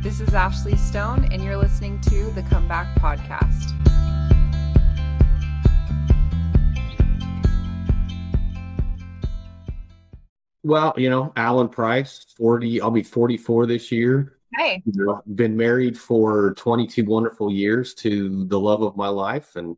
This is Ashley Stone, and you're listening to the Comeback Podcast. Well, you know, Alan Price, 40, I'll be 44 this year. Hey. You know, been married for 22 wonderful years to the love of my life. And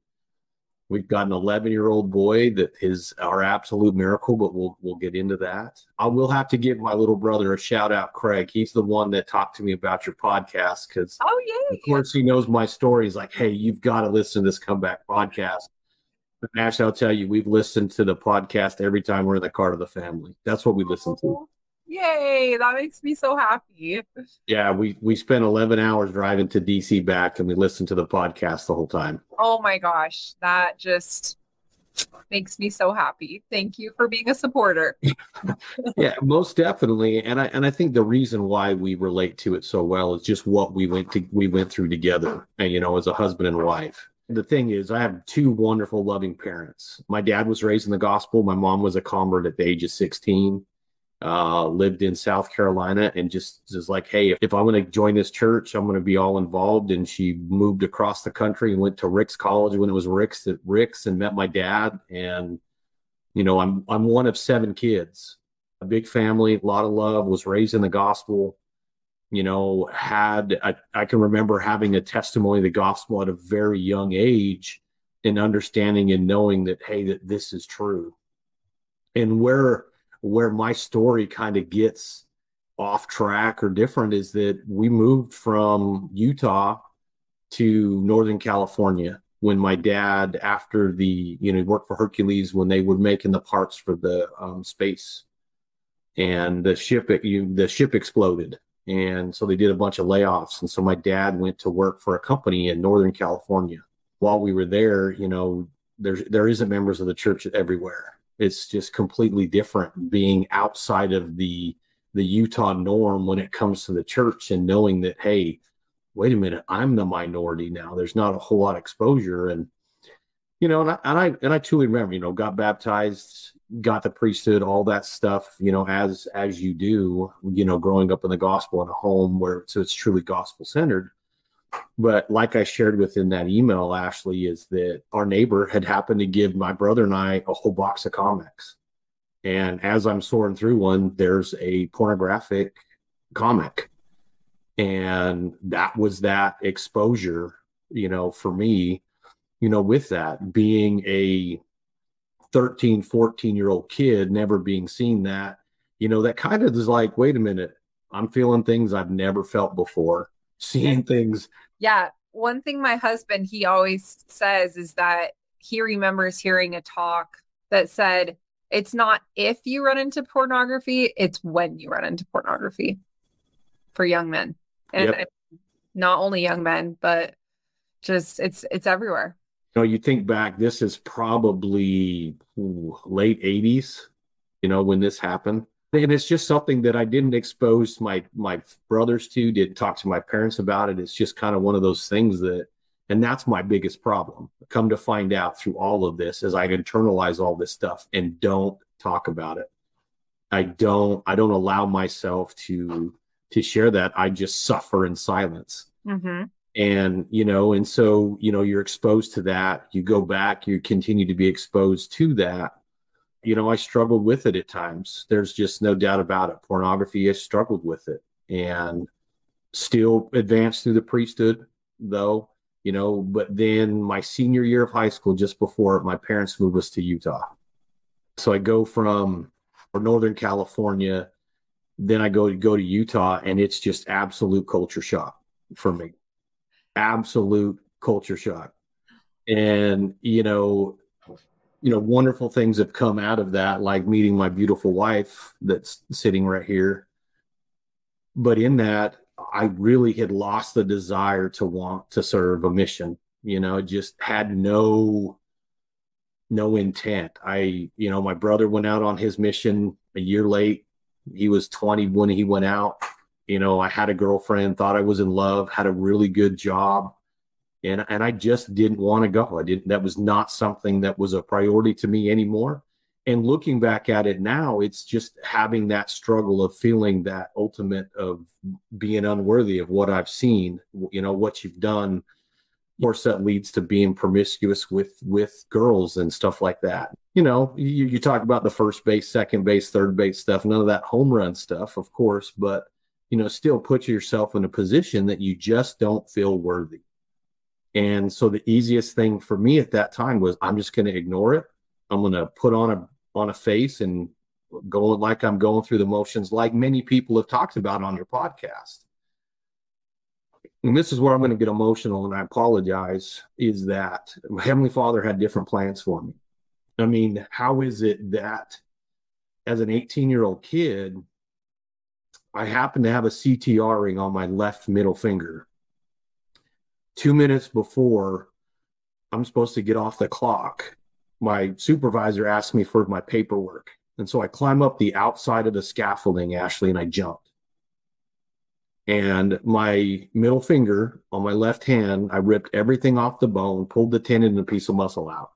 we've got an 11 year old boy that is our absolute miracle, but we'll, we'll get into that. I will have to give my little brother a shout out, Craig. He's the one that talked to me about your podcast because, Oh, yeah. of course, he knows my story. He's like, hey, you've got to listen to this comeback podcast. But Ash, I'll tell you, we've listened to the podcast every time we're in the car to the family. That's what we listen to. Oh, Yay. That makes me so happy. Yeah, we we spent 11 hours driving to DC back and we listened to the podcast the whole time. Oh my gosh. That just makes me so happy. Thank you for being a supporter. Yeah, most definitely. And I and I think the reason why we relate to it so well is just what we went to we went through together and you know as a husband and wife. The thing is, I have two wonderful loving parents. My dad was raised in the gospel. My mom was a convert at the age of 16. Uh, lived in South Carolina and just is like, hey, if, if I'm going to join this church, I'm going to be all involved. And she moved across the country and went to Ricks College when it was Ricks at Ricks and met my dad. And you know, I'm I'm one of seven kids, a big family, a lot of love. Was raised in the gospel. You know, had I, I can remember having a testimony of the gospel at a very young age, and understanding and knowing that hey, that this is true. And where where my story kind of gets off track or different is that we moved from Utah to Northern California when my dad, after the, you know, worked for Hercules when they were making the parts for the um, space and the ship, you, the ship exploded. And so they did a bunch of layoffs. And so my dad went to work for a company in Northern California. While we were there, you know, there's, there isn't members of the church everywhere. It's just completely different being outside of the, the Utah norm when it comes to the church and knowing that, hey, wait a minute, I'm the minority now. There's not a whole lot of exposure. And, you know, and I, and I, and I truly remember, you know, got baptized, got the priesthood, all that stuff, you know, as, as you do, you know, growing up in the gospel in a home where, so it's truly gospel centered. But like I shared within that email, Ashley, is that our neighbor had happened to give my brother and I a whole box of comics. And as I'm sorting through one, there's a pornographic comic and that was that exposure you know for me you know with that being a 13 14 year old kid never being seen that you know that kind of is like wait a minute i'm feeling things i've never felt before seeing things Yeah. One thing my husband, he always says is that he remembers hearing a talk that said, it's not if you run into pornography, it's when you run into pornography for young men. And Yep. not only young men, but just it's it's everywhere. you know you think back this is probably ooh, late 80s you know when this happened and it's just something that i didn't expose my my brothers to didn't talk to my parents about it. It's just kind of one of those things that and that's my biggest problem. Come to find out through all of this as i internalize all this stuff and don't talk about it. I don't i don't allow myself to to share that. I just suffer in silence. Mm-hmm. and you know and so you know you're exposed to that. You go back you continue to be exposed to that you know i struggled with it at times. There's just no doubt about it. Pornography i struggled with it and still advanced through the priesthood though you know but then my senior year of high school just before my parents moved us to utah. So i go from northern california then i go to go to utah and it's just absolute culture shock for me. Absolute culture shock. And you know you know wonderful things have come out of that like meeting my beautiful wife that's sitting right here. But in that i really had lost the desire to want to serve a mission you know just had no no intent. I you know my brother went out on his mission a year late. He was 20 when he went out. You know i had a girlfriend thought i was in love had a really good job and and i just didn't want to go i didn't that was not something that was a priority to me anymore and looking back at it now, it's just having that struggle of feeling that ultimate of being unworthy of what I've seen, you know, what you've done. Of course, that leads to being promiscuous with with girls and stuff like that. You know, you, you talk about the first base, second base, third base stuff, none of that home run stuff, of course, but you know, still put yourself in a position that you just don't feel worthy. And so the easiest thing for me at that time was I'm just going to ignore it. I'm going to put on a on a face and going like I'm going through the motions, like many people have talked about on your podcast. And this is where I'm going to get emotional, and I apologize. Is that Heavenly Father had different plans for me? I mean, how is it that as an 18 year old kid, I happen to have a CTR ring on my left middle finger? Two minutes before I'm supposed to get off the clock, my supervisor asked me for my paperwork. And so I climb up the outside of the scaffolding, Ashley, and I jumped. And my middle finger on my left hand, I ripped everything off the bone, pulled the tendon and a piece of muscle out.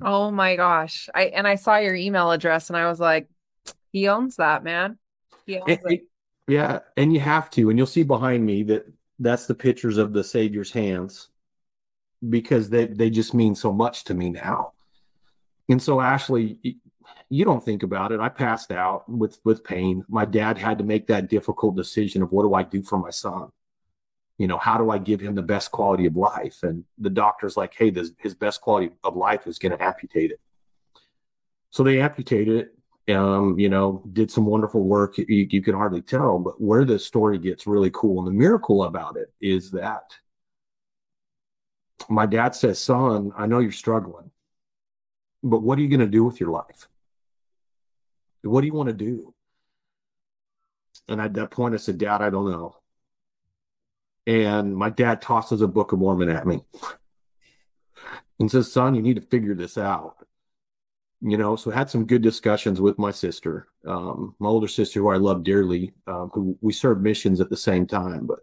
Oh my gosh. I and I saw your email address and I was like, he owns that, man. He owns it, it. Yeah, and you have to. And you'll see behind me that that's the pictures of the Savior's hands because they they just mean so much to me now. And so Ashley, you don't think about it. I passed out with with pain. My dad had to make that difficult decision of what do I do for my son? You know, how do I give him the best quality of life? And the doctor's like, hey, this, his best quality of life is going to amputate it. So they amputated it. Um, you know, did some wonderful work. You, you can hardly tell, but where the story gets really cool and the miracle about it is that my dad says, Son, I know you're struggling, but what are you going to do with your life? What do you want to do? And at that point, I said, Dad, I don't know. And my dad tosses a Book of Mormon at me and says, Son, you need to figure this out. You know, so had some good discussions with my sister, um, my older sister, who I love dearly, um, who we served missions at the same time. But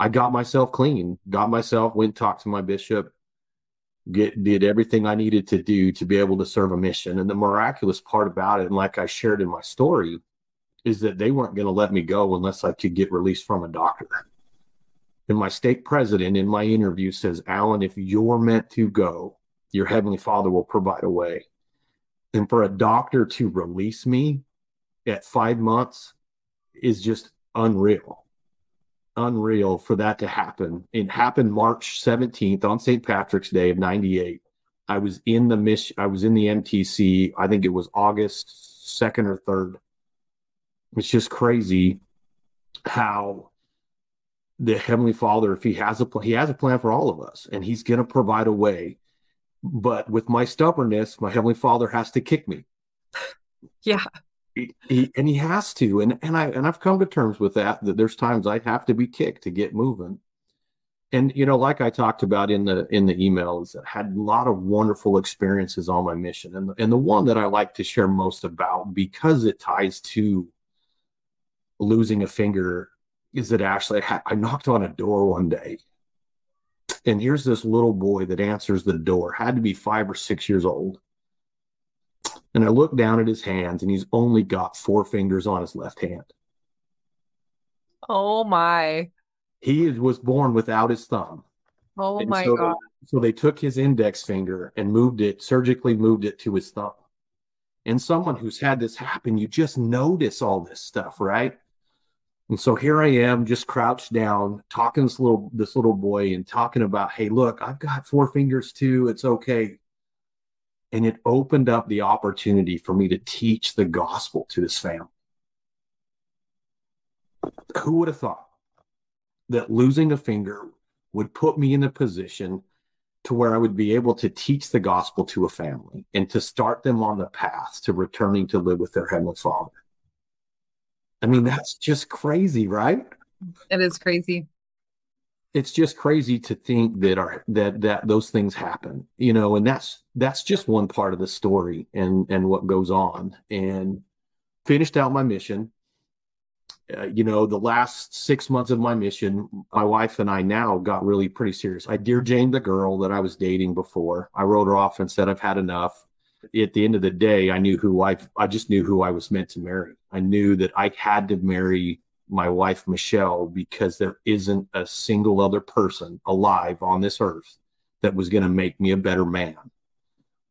I got myself clean, got myself, went talked to my bishop, get did everything I needed to do to be able to serve a mission. And the miraculous part about it, and like I shared in my story, is that they weren't going to let me go unless I could get released from a doctor. And my stake president in my interview says, Alan, if you're meant to go, your heavenly father will provide a way. And for a doctor to release me at five months is just unreal unreal for that to happen. It happened March 17th on St. Patrick's Day of 98. I was in the mission, I was in the MTC. I think it was August 2nd or 3rd. It's just crazy how the Heavenly Father, if He has a plan, He has a plan for all of us, and He's going to provide a way. But with my stubbornness, my Heavenly Father has to kick me. Yeah he, and he has to and and i and i've come to terms with that that there's times i have to be kicked to get moving and you know like i talked about in the in the emails i had a lot of wonderful experiences on my mission and, and the one that i like to share most about because it ties to losing a finger is that actually I, I knocked on a door one day and here's this little boy that answers the door had to be five or six years old and I look down at his hands, and he's only got four fingers on his left hand. Oh my. He was born without his thumb. Oh and my so, God. So they took his index finger and moved it, surgically moved it to his thumb. And someone who's had this happen, you just notice all this stuff, right? And so here I am, just crouched down, talking to this little this little boy and talking about, hey, look, I've got four fingers too. It's okay. And it opened up the opportunity for me to teach the gospel to this family. Who would have thought that losing a finger would put me in a position to where I would be able to teach the gospel to a family and to start them on the path to returning to live with their Heavenly Father? I mean, that's just crazy, right? It is crazy. It's just crazy to think that our that that those things happen you know and that's that's just one part of the story and and what goes on. And finished out my mission. Uh, you know the last six months of my mission my wife and i now got really pretty serious. I dear jane the girl that i was dating before i wrote her off and said i've had enough At the end of the day, I knew who I I just knew who I was meant to marry. I knew that I had to marry my wife Michelle because there isn't a single other person alive on this earth that was going to make me a better man.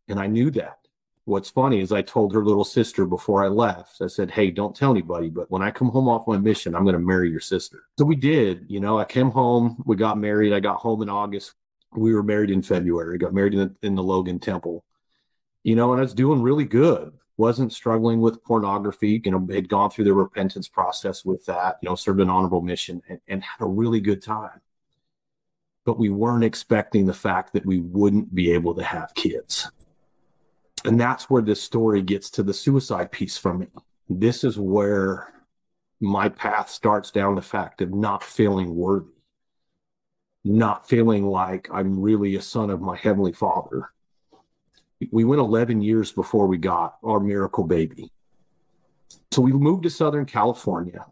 And I knew that. What's funny is I told her little sister before I left, I said, Hey, don't tell anybody, but when I come home off my mission, I'm going to marry your sister. So we did. You know, I came home, we got married. I got home in August. We were married in February, got married in the, in the Logan Temple, you know, and I was doing really good. Wasn't struggling with pornography, you know, had gone through the repentance process with that, you know, served an honorable mission and, and had a really good time. But we weren't expecting the fact that we wouldn't be able to have kids and that's where this story gets to the suicide piece for me. This is where my path starts down the fact of not feeling worthy, not feeling like I'm really a son of my Heavenly Father. We went 11 years before we got our miracle baby. So we moved to Southern California.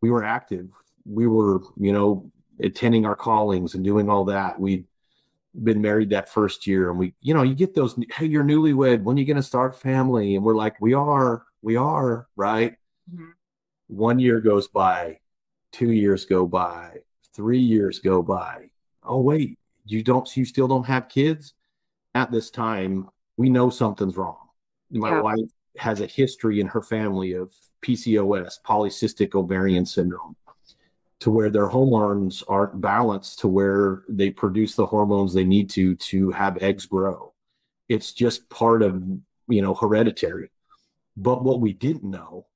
We were active. We were, you know, attending our callings and doing all that. We'd been married that first year and we you know you get those hey you're newlywed when are you going to start family and we're like we are we are right mm-hmm. one year goes by two years go by three years go by oh wait you don't you still don't have kids at this time we know something's wrong my yeah. wife has a history in her family of pcos polycystic ovarian syndrome to where their hormones aren't balanced to where they produce the hormones they need to to have eggs grow. It's just part of, you know, hereditary. But what we didn't know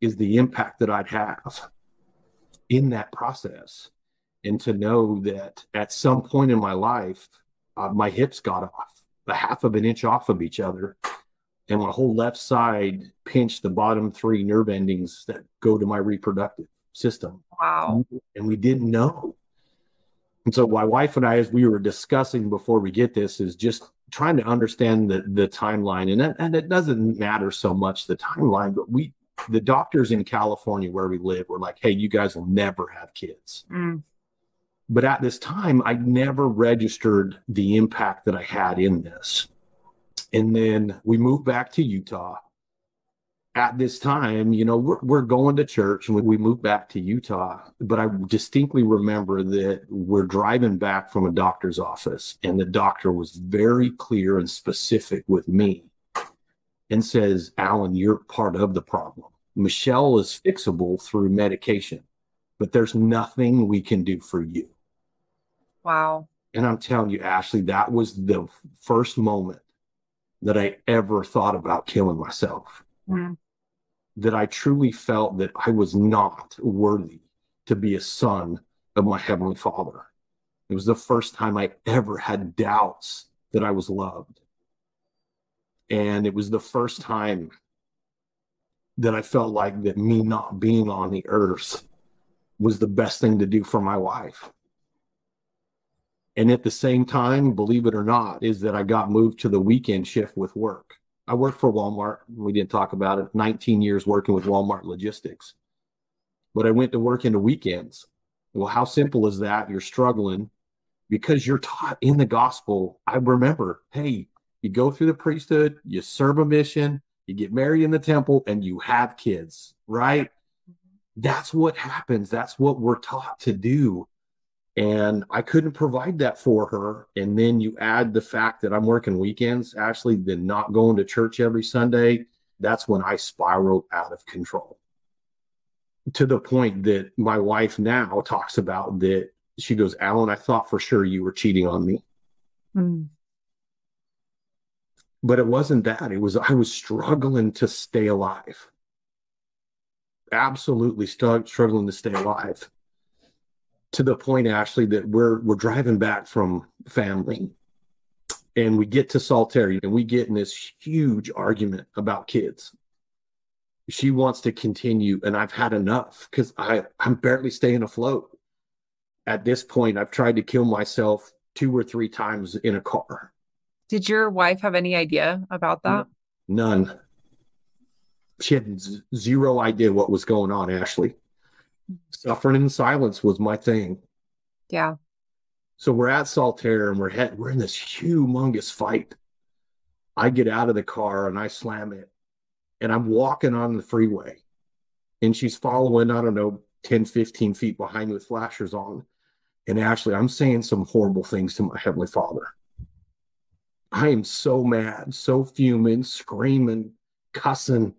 is the impact that I'd have in that process. And to know that at some point in my life, uh, my hips got off a half of an inch off of each other. And my whole left side pinched the bottom three nerve endings that go to my reproductive system. Wow. And we didn't know. And so my wife and I, as we were discussing before we get this, is just trying to understand the the timeline. And it, and it doesn't matter so much the timeline, but we the doctors in California where we live were like, hey, you guys will never have kids. Mm. But at this time, I never registered the impact that I had in this. And then we moved back to Utah at this time, you know, we're, we're going to church and we moved back to Utah. But I distinctly remember that we're driving back from a doctor's office, and the doctor was very clear and specific with me and says, Alan, you're part of the problem. Michelle is fixable through medication, but there's nothing we can do for you. Wow. And I'm telling you, Ashley, that was the first moment that I ever thought about killing myself. Mm that I truly felt that I was not worthy to be a son of my Heavenly Father. It was the first time I ever had doubts that I was loved. And it was the first time that I felt like that me not being on the earth was the best thing to do for my wife. And at the same time, believe it or not, is that I got moved to the weekend shift with work. I worked for Walmart. We didn't talk about it. 19 years working with Walmart logistics. But I went to work in the weekends. Well, how simple is that? You're struggling because you're taught in the gospel. I remember, hey, you go through the priesthood, you serve a mission, you get married in the temple, and you have kids, right? Mm-hmm. That's what happens. That's what we're taught to do and I couldn't provide that for her. And then you add the fact that I'm working weekends, Ashley, then not going to church every Sunday. That's when I spiraled out of control to the point that my wife now talks about that. She goes, Alan, I thought for sure you were cheating on me. Mm. But it wasn't that. It was, I was struggling to stay alive. Absolutely st- struggling to stay alive to the point, Ashley, that we're we're driving back from family, and we get to Saltair, and we get in this huge argument about kids. She wants to continue, and I've had enough because I I'm barely staying afloat. At this point, I've tried to kill myself two or three times in a car. Did your wife have any idea about that? None. She had z- zero idea what was going on, Ashley suffering in silence was my thing. Yeah. So we're at Saltair and we're head, we're in this humongous fight. I get out of the car and I slam it. And I'm walking on the freeway. And she's following, I don't know, 10, 15 feet behind me with flashers on. And actually, I'm saying some horrible things to my Heavenly Father. I am so mad, so fuming, screaming, cussing,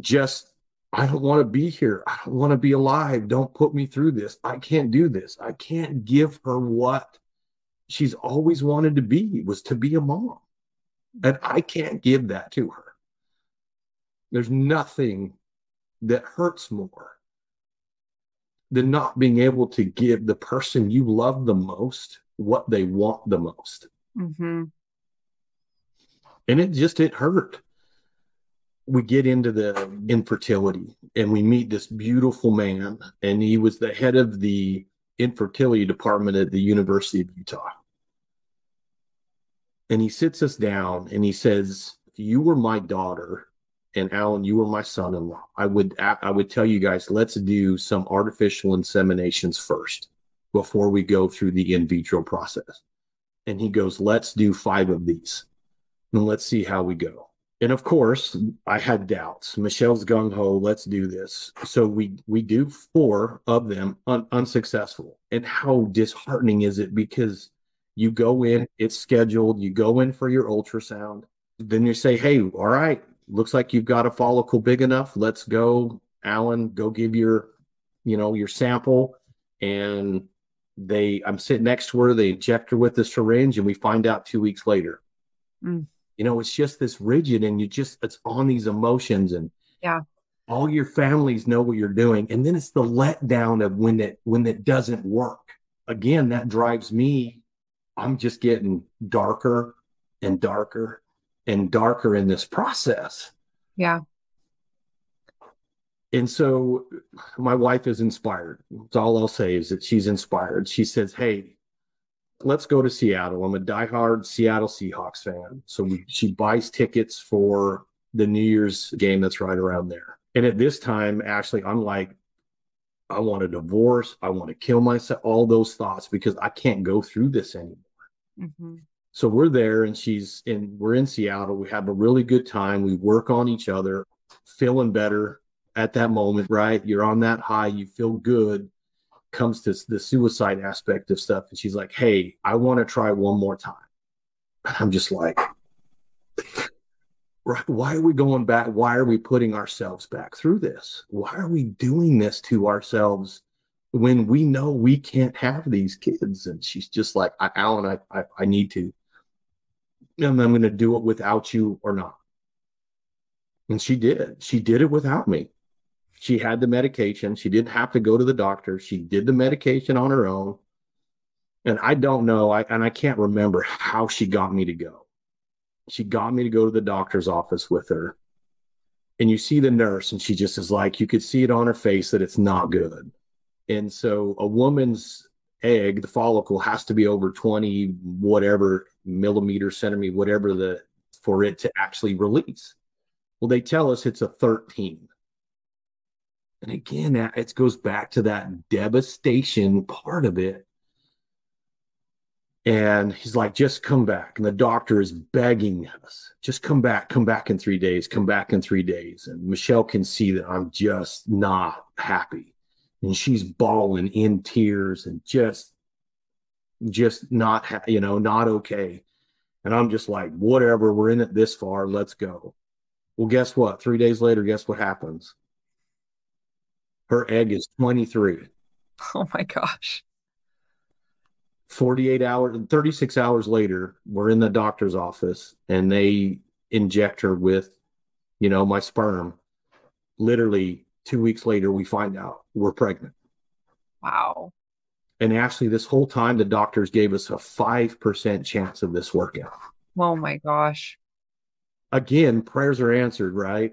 just, I don't want to be here. I don't want to be alive. Don't put me through this. I can't do this. I can't give her what she's always wanted to be was to be a mom. And I can't give that to her. There's nothing that hurts more than not being able to give the person you love the most what they want the most. Mm-hmm. And it just, it hurt. We get into the infertility and we meet this beautiful man, and he was the head of the infertility department at the University of Utah and he sits us down and he says, "If you were my daughter, and Alan, you were my son-in-law, I would I would tell you guys, let's do some artificial inseminations first before we go through the in vitro process." And he goes, "Let's do five of these, and let's see how we go." And of course, I had doubts. Michelle's gung ho. Let's do this. So we we do four of them un- unsuccessful. And how disheartening is it? Because you go in, it's scheduled. You go in for your ultrasound. Then you say, hey, all right, looks like you've got a follicle big enough. Let's go, Alan, go give your, you know, your sample. And they, I'm sitting next to her, they inject her with the syringe, and we find out two weeks later. Mm. You know, it's just this rigid, and you just, it's on these emotions. And yeah, all your families know what you're doing. And then it's the letdown of when it, when it doesn't work. Again, that drives me I'm just getting darker and darker and darker in this process. Yeah. And so my wife is inspired. That's all I'll say is that she's inspired. She says, Hey, let's go to Seattle. I'm a diehard Seattle Seahawks fan. So we, she buys tickets for the New Year's game that's right around there. And at this time, actually, I'm like, I want a divorce. I want to kill myself. All those thoughts because I can't go through this anymore. Mm-hmm. So we're there and she's in, we're in Seattle. We have a really good time. We work on each other, feeling better at that moment, right? You're on that high, you feel good. Comes to the suicide aspect of stuff. And she's like, Hey, I want to try one more time. I'm just like, right, why are we going back? Why are we putting ourselves back through this? Why are we doing this to ourselves when we know we can't have these kids? And she's just like, Alan, I, I, I need to. And I'm going to do it without you or not. And she did. She did it without me. She had the medication. She didn't have to go to the doctor. She did the medication on her own. And I don't know, I, and I can't remember how she got me to go. She got me to go to the doctor's office with her. And you see the nurse, and she just is like, you could see it on her face that it's not good. And so a woman's egg, the follicle has to be over 20, whatever millimeter, centimeter, whatever the, for it to actually release. Well, they tell us it's a 13. And again, it goes back to that devastation part of it. And he's like, just come back. And the doctor is begging us, just come back, come back in three days, come back in three days. And Michelle can see that I'm just not happy and she's bawling in tears and just just not ha- you know not okay and i'm just like whatever we're in it this far let's go well guess what three days later guess what happens her egg is 23 oh my gosh 48 hours 36 hours later we're in the doctor's office and they inject her with you know my sperm literally two weeks later we find out we're pregnant. Wow. And actually, this whole time, the doctors gave us a 5% chance of this working. Oh my gosh. Again, prayers are answered, right?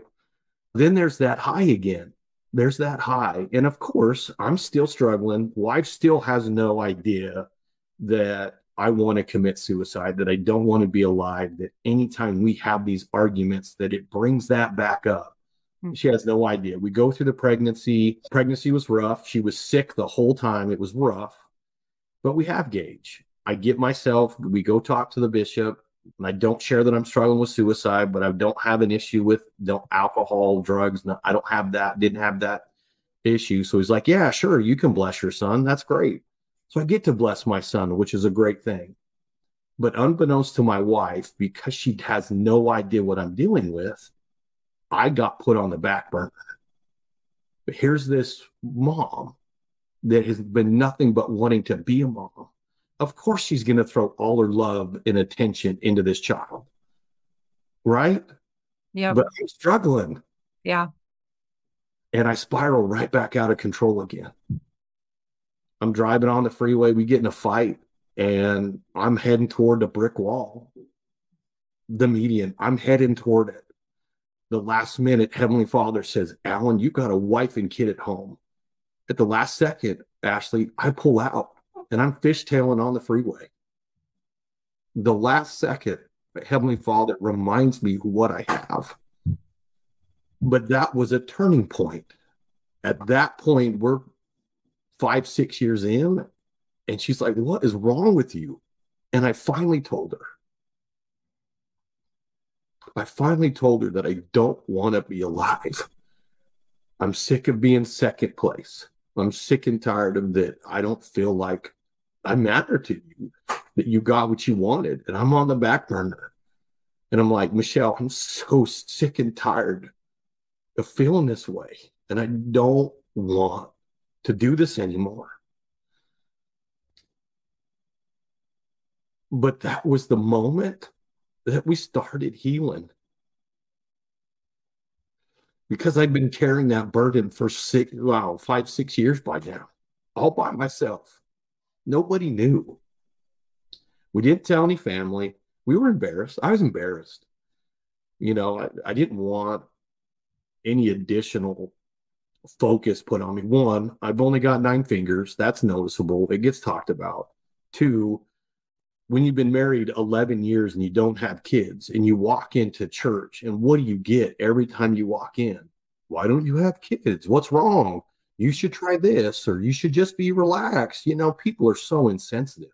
Then there's that high again. There's that high. And of course, I'm still struggling. Wife still has no idea that I want to commit suicide, that I don't want to be alive, that anytime we have these arguments, that it brings that back up. Hmm. She has no idea. We go through the pregnancy. Pregnancy was rough. She was sick the whole time. It was rough, but we have Gage. I get myself, we go talk to the bishop. And I don't share that I'm struggling with suicide, but I don't have an issue with alcohol, drugs. No, I don't have that. Didn't have that issue. So he's like, yeah, sure, you can bless your son. That's great. So I get to bless my son, which is a great thing. But unbeknownst to my wife, because she has no idea what I'm dealing with, I got put on the back burner. But here's this mom that has been nothing but wanting to be a mom. Of course, she's going to throw all her love and attention into this child. Right? Yeah. But I'm struggling. Yeah. And I spiral right back out of control again. I'm driving on the freeway. We get in a fight and I'm heading toward the brick wall, the median. I'm heading toward it. The last minute, Heavenly Father says, Alan, you got a wife and kid at home. At the last second, Ashley, I pull out and I'm fishtailing on the freeway. The last second, Heavenly Father reminds me what I have. But that was a turning point. At that point, we're five, six years in, and she's like, What is wrong with you? And I finally told her. I finally told her that I don't want to be alive. I'm sick of being second place. I'm sick and tired of that. I don't feel like I matter to you, that you got what you wanted, and I'm on the back burner. And I'm like, Michelle, I'm so sick and tired of feeling this way. And I don't want to do this anymore. But that was the moment that we started healing. Because I've been carrying that burden for six, wow, five, six years by now, all by myself. Nobody knew. We didn't tell any family. We were embarrassed. I was embarrassed. You know, I, I didn't want any additional focus put on me. One, I've only got nine fingers. That's noticeable. It gets talked about. Two, when you've been married 11 years and you don't have kids and you walk into church and what do you get every time you walk in? Why don't you have kids? What's wrong? You should try this or you should just be relaxed. You know, people are so insensitive.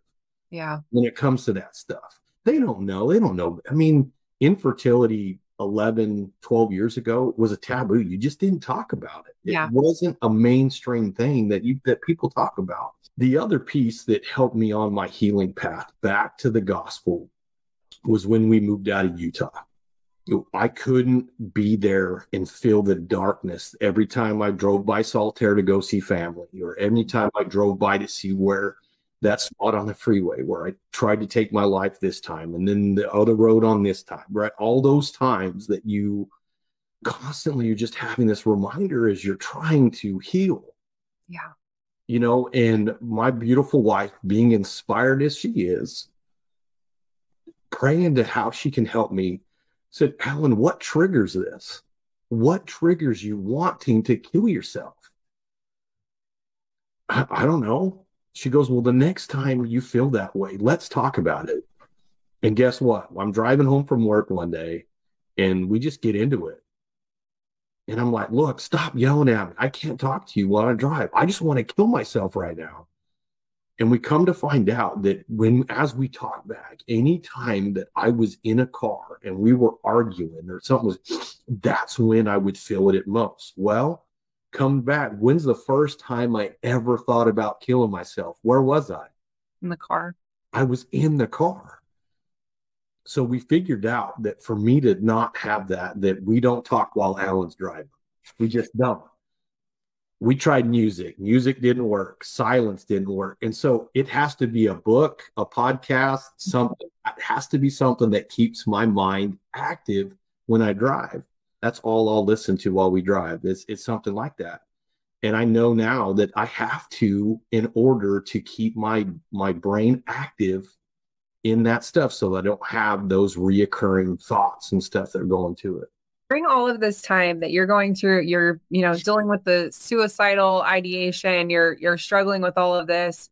Yeah. When it comes to that stuff, they don't know. They don't know. I mean, infertility 11, 12 years ago was a taboo. You just didn't talk about it. It yeah. wasn't a mainstream thing that you that people talk about. The other piece that helped me on my healing path back to the gospel was when we moved out of Utah. I couldn't be there and feel the darkness every time I drove by Saltair to go see family, or any mm-hmm. time I drove by to see where that spot on the freeway where I tried to take my life this time, and then the other road on this time, right? All those times that you constantly you're just having this reminder as you're trying to heal. Yeah you know, and my beautiful wife, being inspired as she is, praying to how she can help me, said, Alan, what triggers this? What triggers you wanting to kill yourself? I, I don't know. She goes, Well, the next time you feel that way, let's talk about it. And guess what? I'm driving home from work one day and we just get into it. And I'm like, look, stop yelling at me. I can't talk to you while I drive. I just want to kill myself right now. And we come to find out that when, as we talk back, anytime that I was in a car and we were arguing or something was, that's when I would feel it at most. Well, come back. When's the first time I ever thought about killing myself? Where was I? In the car. I was in the car so we figured out that for me to not have that, that we don't talk while Alan's driving. We just don't. We tried music. Music didn't work. Silence didn't work. And so it has to be a book, a podcast, mm-hmm. something. It has to be something that keeps my mind active when I drive. That's all I'll listen to while we drive. It's, it's something like that. And I know now that I have to, in order to keep my my brain active in that stuff so I don't have those reoccurring thoughts and stuff that are going to it. During all of this time that you're going through, you're, you know, dealing with the suicidal ideation, you're you're struggling with all of this.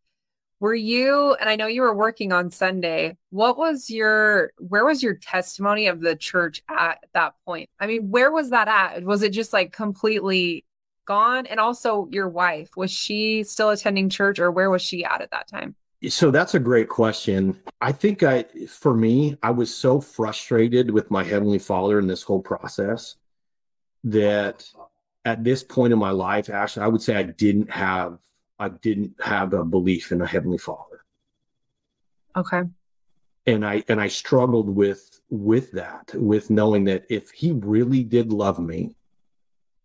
Were you, and I know you were working on Sunday, what was your where was your testimony of the church at that point? I mean, where was that at? Was it just like completely gone? And also your wife, was she still attending church or where was she at at that time? So that's a great question. I think I, for me, I was so frustrated with my Heavenly Father in this whole process that at this point in my life, Ashley, I would say I didn't have, I didn't have a belief in a Heavenly Father. Okay. And I, and I struggled with, with that, with knowing that if he really did love me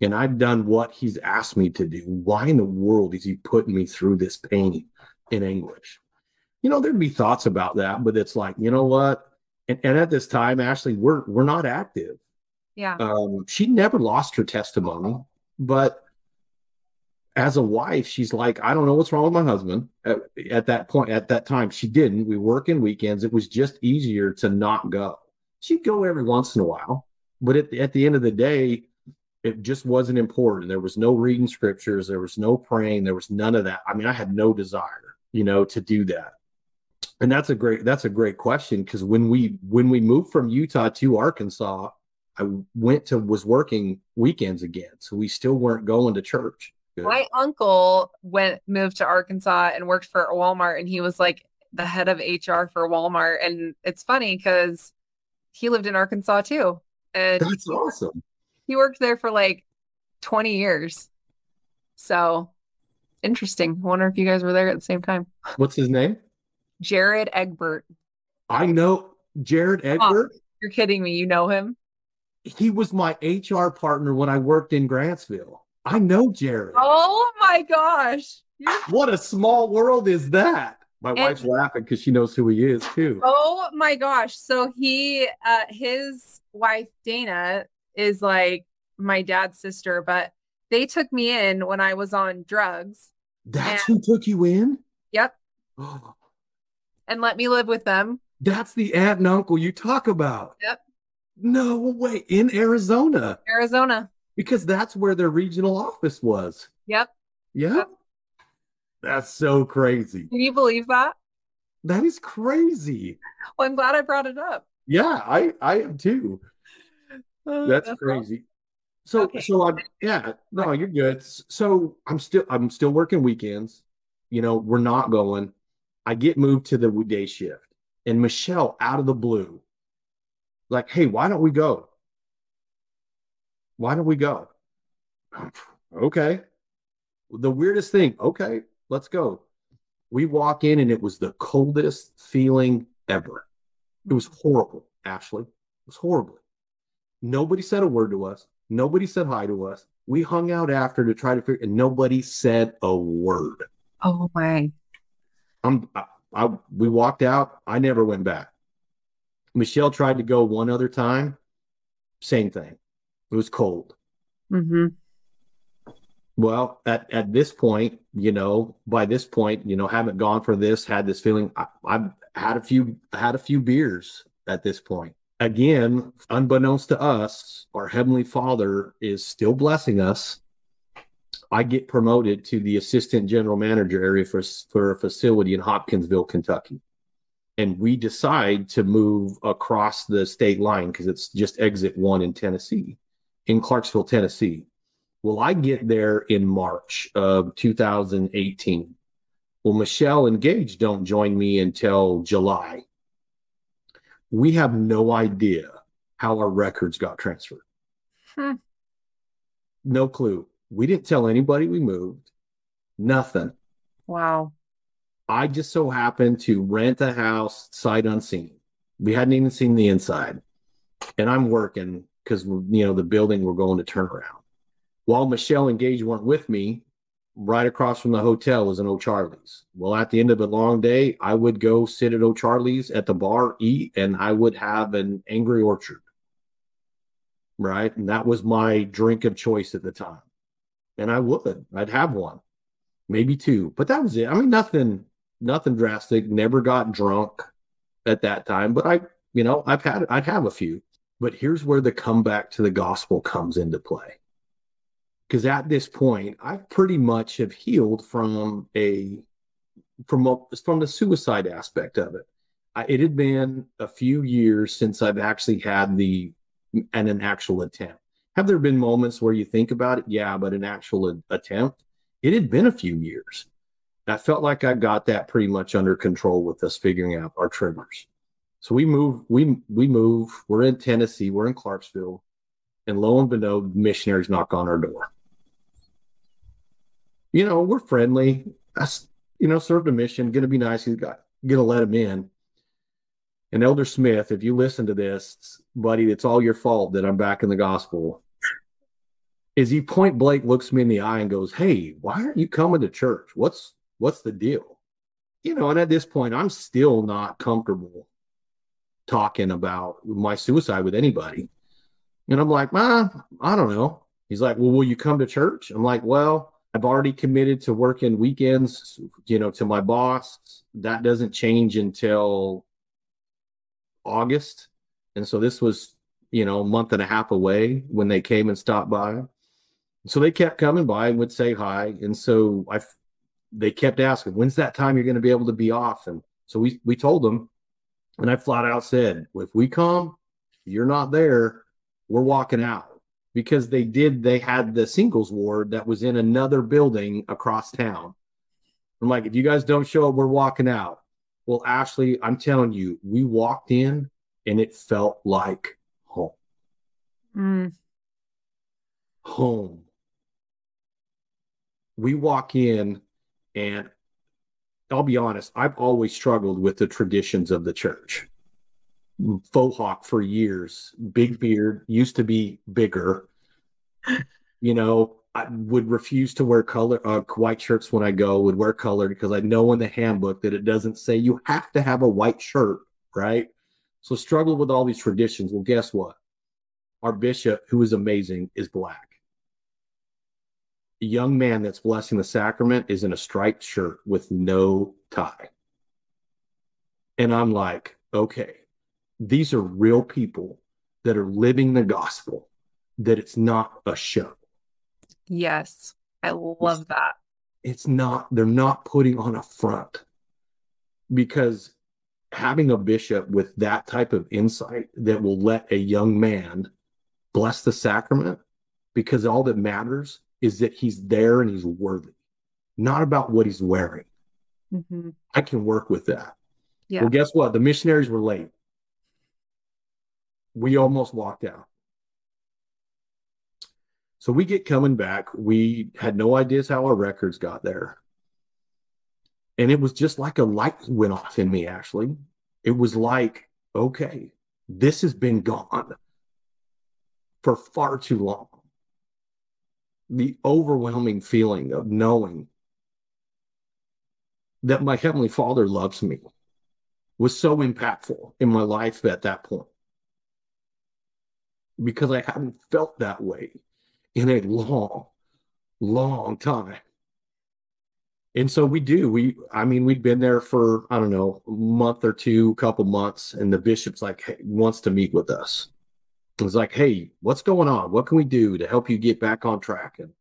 and I've done what he's asked me to do, why in the world is he putting me through this pain and anguish? You know, there'd be thoughts about that, but it's like, you know what? And, and at this time, Ashley, we're we're not active. Yeah. Um, she never lost her testimony, but as a wife, she's like, I don't know what's wrong with my husband. At, at that point, at that time, she didn't. We work in weekends. It was just easier to not go. She'd go every once in a while, but at the, at the end of the day, it just wasn't important. There was no reading scriptures. There was no praying. There was none of that. I mean, I had no desire, you know, to do that and that's a great that's a great question because when we when we moved from Utah to Arkansas, I went to was working weekends again, so we still weren't going to church. My uncle went moved to Arkansas and worked for Walmart, and he was like the head of HR for Walmart. And it's funny because he lived in Arkansas too, and that's awesome. He worked there for like twenty years, so interesting. I wonder if you guys were there at the same time. What's his name? Jared Egbert. I know Jared Egbert. Oh, you're kidding me. You know him? He was my HR partner when I worked in Grantsville. I know Jared. Oh my gosh. what a small world is that? My and, wife's laughing because she knows who he is too. Oh my gosh. So he uh his wife Dana is like my dad's sister, but they took me in when I was on drugs. That's and, who took you in? Yep. and let me live with them. That's the aunt and uncle you talk about. Yep. No way. In Arizona. Arizona. Because that's where their regional office was. Yep. Yep. yep. That's so crazy. Can you believe that? That is crazy. Well, I'm glad I brought it up. Yeah, I I am too. Uh, that's, that's, crazy. Awesome. So okay. so I'm yeah, no, you're good. So I'm still I'm still working weekends. You know, we're not going. I get moved to the day shift, and Michelle, out of the blue, like, hey, why don't we go? Why don't we go? okay. The weirdest thing, okay, let's go. We walk in, and it was the coldest feeling ever. It was horrible, Ashley. It was horrible. Nobody said a word to us. Nobody said hi to us. We hung out after to try to figure, and nobody said a word. Oh my! I'm I, I we walked out. I never went back. Michelle tried to go one other time. Same thing. It was cold. Mm-hmm. Well, at, at this point, you know, by this point, you know, haven't gone for this, had this feeling. I, I've had a few, had a few beers at this point. Again, unbeknownst to us, our Heavenly Father is still blessing us I get promoted to the assistant general manager area for, for a facility in Hopkinsville, Kentucky. And we decide to move across the state line because it's just exit one in Tennessee, in Clarksville, Tennessee. Well, I get there in March of 2018. Well, Michelle and Gage don't join me until July. We have no idea how our records got transferred. Hmm. No clue. We didn't tell anybody we moved. Nothing. Wow. I just so happened to rent a house sight unseen. We hadn't even seen the inside. And I'm working because you know the building we're going to turn around. While Michelle and Gage weren't with me, right across from the hotel was an O'Charlie's. Well, at the end of a long day, I would go sit at O'Charlie's at the bar, eat, and I would have an Angry Orchard. Right. And that was my drink of choice at the time and I would. I'd have one, maybe two, but that was it. I mean, nothing, nothing drastic. Never got drunk at that time, but I, you know, I've had, I'd have a few. But here's where the comeback to the gospel comes into play. Because at this point, I pretty much have healed from a from a, from the suicide aspect of it. I, it had been a few years since I've actually had the and an actual attempt. Have there been moments where you think about it? Yeah, but an actual attempt, it had been a few years. I felt like I got that pretty much under control with us figuring out our triggers. So we move, we we move. We're in Tennessee. We're in Clarksville, and lo and behold, missionaries knock on our door. You know, we're friendly. I, you know, served a mission. To be nice. He's got to let him in. And Elder Smith, if you listen to this, buddy, it's all your fault that I'm back in the gospel. Is he point blank looks me in the eye and goes, "Hey, why aren't you coming to church? What's what's the deal?" You know, and at this point, I'm still not comfortable talking about my suicide with anybody. And I'm like, "Ma, I don't know." He's like, "Well, will you come to church?" I'm like, "Well, I've already committed to working weekends, you know, to my boss. That doesn't change until August. And so this was, you know, a month and a half away when they came and stopped by. So they kept coming by and would say hi. And so I, they kept asking, when's that time you're going to be able to be off? And so we, we told them, and I flat out said, if we come, you're not there, we're walking out because they did, they had the singles ward that was in another building across town. I'm like, if you guys don't show up, we're walking out. Well, Ashley, I'm telling you, we walked in and it felt like home. Mm. Home. We walk in and I'll be honest, I've always struggled with the traditions of the church. Faux hawk for years, big beard, used to be bigger. You know, I would refuse to wear color uh, white shirts when I go. Would wear colored because I know in the handbook that it doesn't say you have to have a white shirt, right? So struggle with all these traditions. Well, guess what? Our bishop, who is amazing, is black. Young man that's blessing the sacrament is in a striped shirt with no tie. And I'm like, okay, these are real people that are living the gospel, that it's not a show. Yes. I love that. It's not, they're not putting on a front because having a bishop with that type of insight that will let a young man bless the sacrament because all that matters is that he's there and he's worthy, not about what he's wearing. Mm-hmm. I can work with that. Yeah. Well, guess what? The missionaries were late. We almost walked out. So we get coming back. We had no ideas how our records got there. And it was just like a light went off in me, Ashley. It was like, okay, this has been gone for far too long. The overwhelming feeling of knowing that my Heavenly Father loves me was so impactful in my life at that point because I hadn't felt that way in a long, long time. And so we do. We, I mean, we'd been there for, I don't know, a month or two, couple months, and the bishop's like, hey, wants to meet with us. It was like, hey, what's going on? What can we do to help you get back on track? And,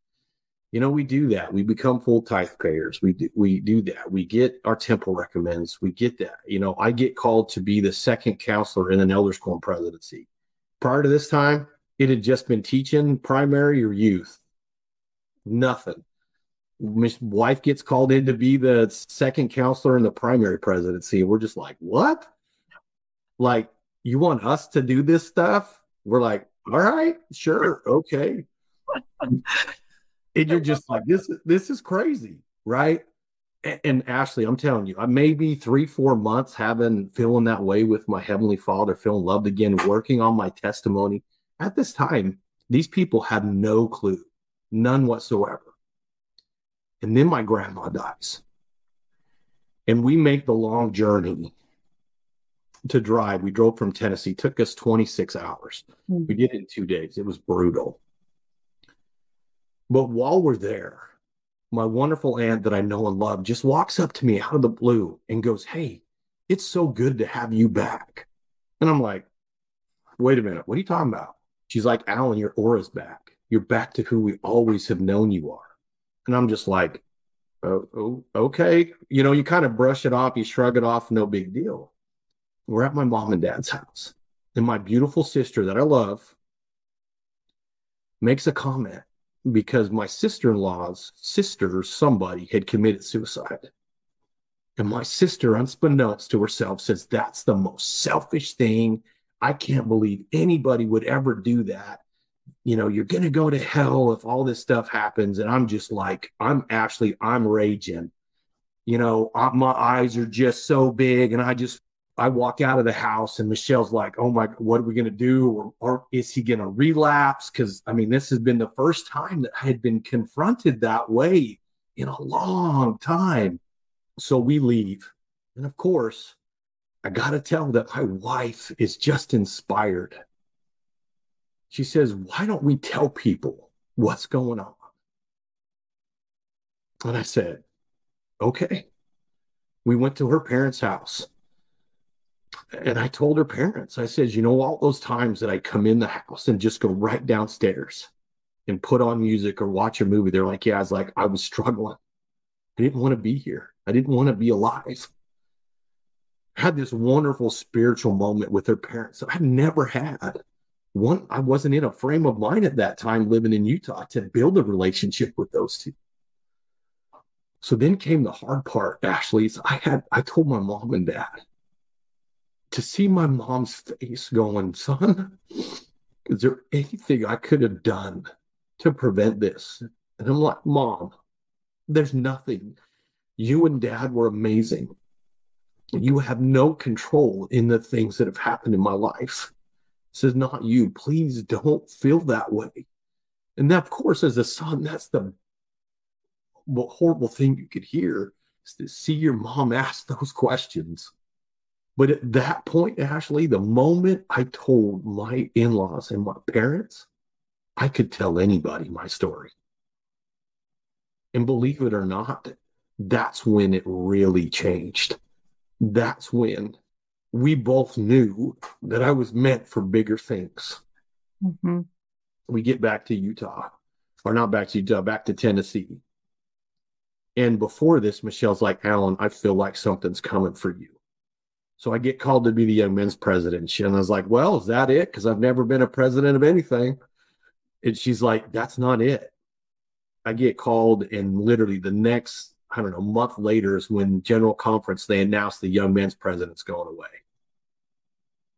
you know, we do that. We become full tithe payers. We do, we do that. We get our temple recommends. We get that. You know, I get called to be the second counselor in an elders quorum presidency. Prior to this time, it had just been teaching primary or youth. Nothing. My wife gets called in to be the second counselor in the primary presidency. We're just like, what? Like, you want us to do this stuff? We're like, all right, sure, okay. and you're just like, this, this is crazy, right? And, and Ashley, I'm telling you, I maybe three, four months having feeling that way with my heavenly Father, feeling loved again, working on my testimony at this time, these people have no clue, none whatsoever. And then my grandma dies. And we make the long journey to drive. We drove from Tennessee, it took us 26 hours. Mm-hmm. We did it in two days. It was brutal. But while we're there, my wonderful aunt that I know and love just walks up to me out of the blue and goes, Hey, it's so good to have you back. And I'm like, Wait a minute, what are you talking about? She's like, Alan, your aura's back. You're back to who we always have known you are. And I'm just like, oh, oh, okay. You know, you kind of brush it off, you shrug it off, no big deal. We're at my mom and dad's house. And my beautiful sister that I love makes a comment because my sister in law's sister, or somebody had committed suicide. And my sister, unbeknownst to herself, says, That's the most selfish thing. I can't believe anybody would ever do that. You know, you're going to go to hell if all this stuff happens. And I'm just like, I'm actually, I'm raging. You know, I, my eyes are just so big. And I just, I walk out of the house and Michelle's like, oh my, what are we to do? Or, or is he to relapse? Because, I mean, this has been the first time that I had been confronted that way in a long time. So we leave. And of course, I got to tell that my wife is just inspired. She says, Why don't we tell people what's going on? And I said, Okay. We went to her parents' house. And I told her parents, I said, You know, all those times that I come in the house and just go right downstairs and put on music or watch a movie, they're like, Yeah, I was like, I was struggling. I didn't want to be here. I didn't want to be alive. I had this wonderful spiritual moment with her parents that I've never had. One, I wasn't in a frame of mind at that time living in Utah to build a relationship with those two. So then came the hard part, Ashley. Is I had I told my mom and dad to see my mom's face going, son, is there anything I could have done to prevent this? And I'm like, Mom, there's nothing. You and dad were amazing. You have no control in the things that have happened in my life. This is not you. Please don't feel that way. And that, of course, as a son, that's the horrible thing you could hear is to see your mom ask those questions. But at that point, Ashley, the moment I told my in laws and my parents, I could tell anybody my story. And believe it or not, that's when it really changed. That's when we both knew that I was meant for bigger things. Mm-hmm. We get back to Utah, or not back to Utah, back to Tennessee. And before this, Michelle's like, Alan, I feel like something's coming for you. So I get called to be the young men's president. And I was like, well, is that it? Because I've never been a president of anything. And she's like, that's not it. I get called, and literally the next I don't know, month later is when General Conference they announced the young men's president's going away.